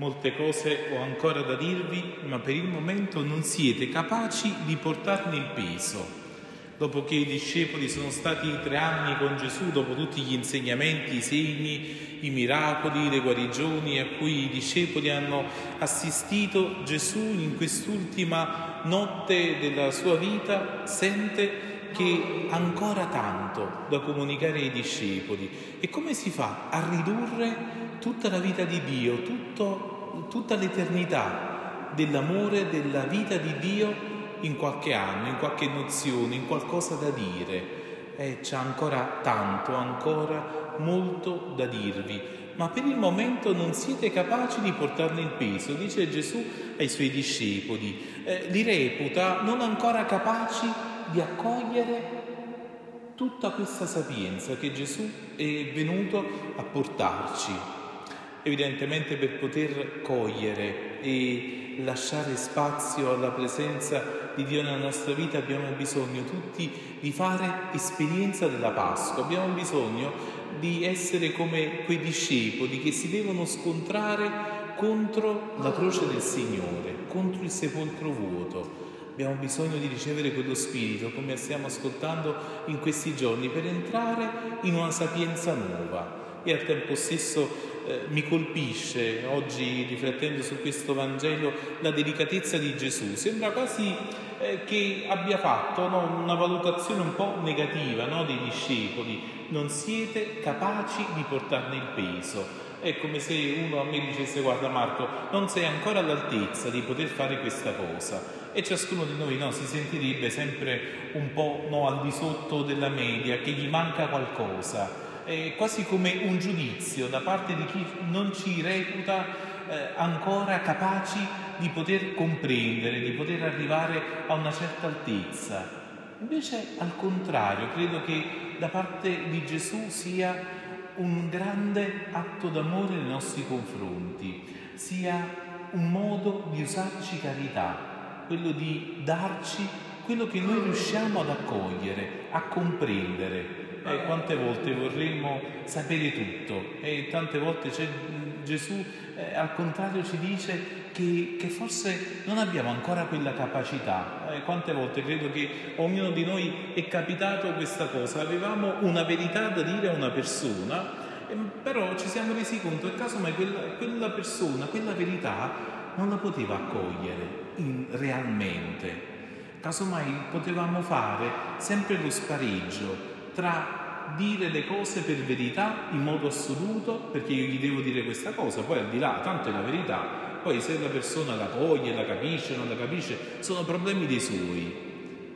Molte cose ho ancora da dirvi, ma per il momento non siete capaci di portarne il peso. Dopo che i discepoli sono stati tre anni con Gesù, dopo tutti gli insegnamenti, i segni, i miracoli, le guarigioni a cui i discepoli hanno assistito, Gesù in quest'ultima notte della sua vita sente che ancora tanto da comunicare ai discepoli. E come si fa a ridurre tutta la vita di Dio, tutto, tutta l'eternità dell'amore, della vita di Dio in qualche anno, in qualche nozione, in qualcosa da dire. Eh, c'è ancora tanto, ancora molto da dirvi, ma per il momento non siete capaci di portarne il peso, dice Gesù ai suoi discepoli. Eh, li reputa non ancora capaci di accogliere tutta questa sapienza che Gesù è venuto a portarci. Evidentemente per poter cogliere e lasciare spazio alla presenza di Dio nella nostra vita abbiamo bisogno tutti di fare esperienza della Pasqua, abbiamo bisogno di essere come quei discepoli che si devono scontrare contro la croce del Signore, contro il sepolcro vuoto. Abbiamo bisogno di ricevere quello spirito, come stiamo ascoltando in questi giorni, per entrare in una sapienza nuova e al tempo stesso eh, mi colpisce oggi riflettendo su questo Vangelo la delicatezza di Gesù. Sembra quasi eh, che abbia fatto no, una valutazione un po' negativa no, dei discepoli. Non siete capaci di portarne il peso. È come se uno a me dicesse guarda Marco, non sei ancora all'altezza di poter fare questa cosa. E ciascuno di noi no, si sentirebbe sempre un po' no, al di sotto della media, che gli manca qualcosa eh, quasi come un giudizio da parte di chi non ci reputa eh, ancora capaci di poter comprendere, di poter arrivare a una certa altezza. Invece al contrario, credo che da parte di Gesù sia un grande atto d'amore nei nostri confronti, sia un modo di usarci carità, quello di darci quello che noi riusciamo ad accogliere, a comprendere, eh, quante volte vorremmo sapere tutto e tante volte Gesù eh, al contrario ci dice che, che, forse non abbiamo ancora quella capacità. Eh, quante volte credo che ognuno di noi è capitato questa cosa, avevamo una verità da dire a una persona, però ci siamo resi conto che casomai quella, quella persona, quella verità non la poteva accogliere in, realmente. Casomai potevamo fare sempre lo spareggio tra dire le cose per verità in modo assoluto, perché io gli devo dire questa cosa, poi al di là, tanto è la verità, poi se la persona la coglie, la capisce, non la capisce, sono problemi dei suoi.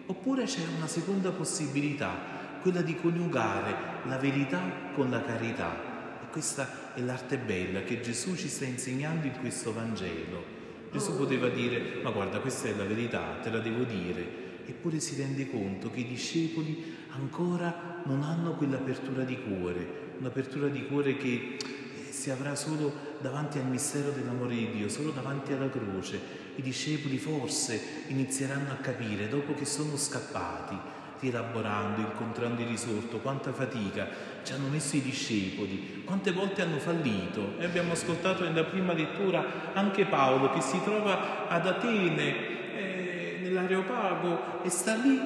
Oppure c'è una seconda possibilità, quella di coniugare la verità con la carità. E questa è l'arte bella che Gesù ci sta insegnando in questo Vangelo. Gesù poteva dire, ma guarda, questa è la verità, te la devo dire, eppure si rende conto che i discepoli ancora non hanno quell'apertura di cuore, un'apertura di cuore che eh, si avrà solo davanti al mistero dell'amore di Dio, solo davanti alla croce. I discepoli forse inizieranno a capire, dopo che sono scappati, rielaborando, incontrando il risorto, quanta fatica ci hanno messo i discepoli, quante volte hanno fallito. E abbiamo ascoltato nella prima lettura anche Paolo che si trova ad Atene nell'areopago e sta lì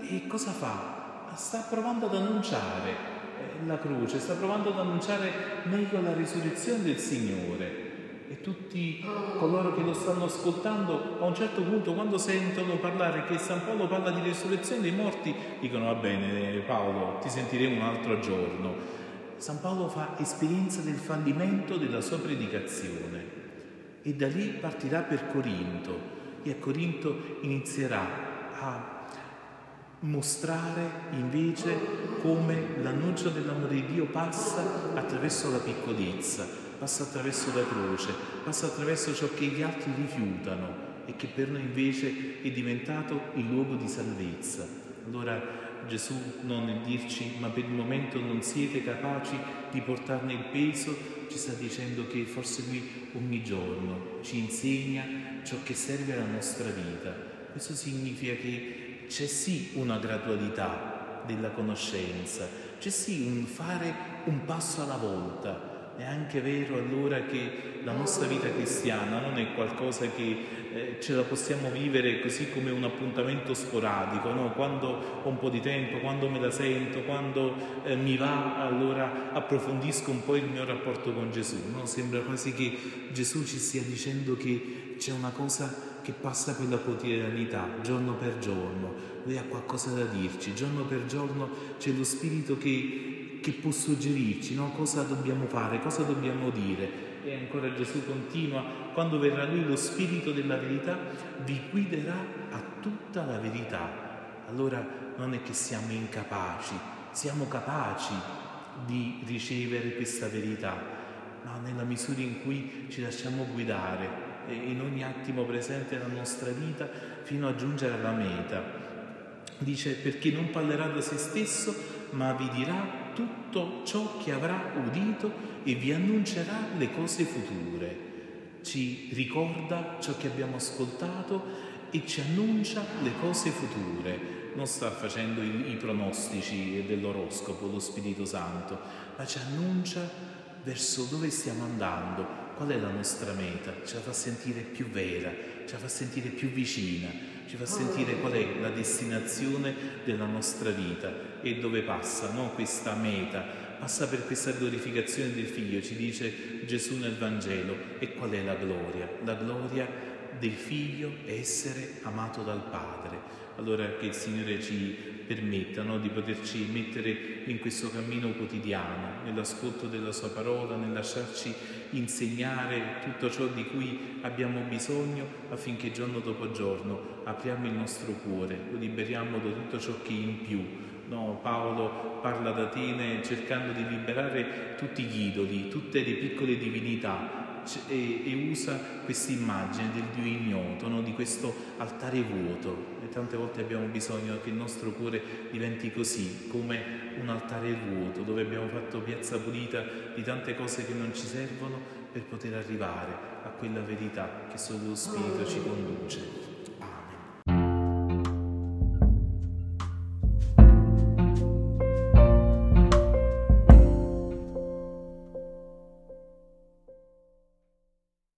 e cosa fa? Sta provando ad annunciare eh, la croce, sta provando ad annunciare meglio la risurrezione del Signore. E tutti coloro che lo stanno ascoltando, a un certo punto, quando sentono parlare che San Paolo parla di risurrezione dei morti, dicono va bene Paolo, ti sentiremo un altro giorno. San Paolo fa esperienza del fallimento della sua predicazione e da lì partirà per Corinto e a Corinto inizierà a mostrare invece come l'annuncio dell'amore di Dio passa attraverso la piccolezza, passa attraverso la croce, passa attraverso ciò che gli altri rifiutano e che per noi invece è diventato il luogo di salvezza. Allora Gesù non nel dirci ma per il momento non siete capaci di portarne il peso, ci sta dicendo che forse lui ogni giorno ci insegna ciò che serve alla nostra vita. Questo significa che c'è sì una gradualità della conoscenza, c'è sì un fare un passo alla volta, È anche vero allora che la nostra vita cristiana non è qualcosa che eh, ce la possiamo vivere così come un appuntamento sporadico, no? quando ho un po' di tempo, quando me la sento, quando eh, mi va, allora approfondisco un po' il mio rapporto con Gesù. No? Sembra quasi che Gesù ci stia dicendo che c'è una cosa che passa per la quotidianità, giorno per giorno. Lui ha qualcosa da dirci, giorno per giorno c'è lo Spirito che, che può suggerirci no? cosa dobbiamo fare, cosa dobbiamo dire. E ancora Gesù continua, quando verrà Lui lo Spirito della verità, vi guiderà a tutta la verità. Allora non è che siamo incapaci, siamo capaci di ricevere questa verità, ma nella misura in cui ci lasciamo guidare in ogni attimo presente nella nostra vita fino a giungere alla meta. Dice perché non parlerà da se stesso, ma vi dirà tutto ciò che avrà udito e vi annuncerà le cose future. Ci ricorda ciò che abbiamo ascoltato e ci annuncia le cose future. Non sta facendo i, i pronostici dell'oroscopo, lo Spirito Santo, ma ci annuncia verso dove stiamo andando, qual è la nostra meta, ce la fa sentire più vera, ce la fa sentire più vicina, ci fa sentire qual è la destinazione della nostra vita e dove passa no? questa meta. Passa per questa glorificazione del Figlio, ci dice Gesù nel Vangelo. E qual è la gloria? La gloria del Figlio essere amato dal Padre. Allora che il Signore ci permetta no, di poterci mettere in questo cammino quotidiano, nell'ascolto della Sua parola, nel lasciarci insegnare tutto ciò di cui abbiamo bisogno affinché giorno dopo giorno apriamo il nostro cuore, lo liberiamo da tutto ciò che è in più. No, Paolo parla ad Atene cercando di liberare tutti gli idoli, tutte le piccole divinità e, e usa questa immagine del Dio ignoto, no? di questo altare vuoto. E tante volte abbiamo bisogno che il nostro cuore diventi così, come un altare vuoto, dove abbiamo fatto piazza pulita di tante cose che non ci servono per poter arrivare a quella verità che solo lo Spirito ci conduce.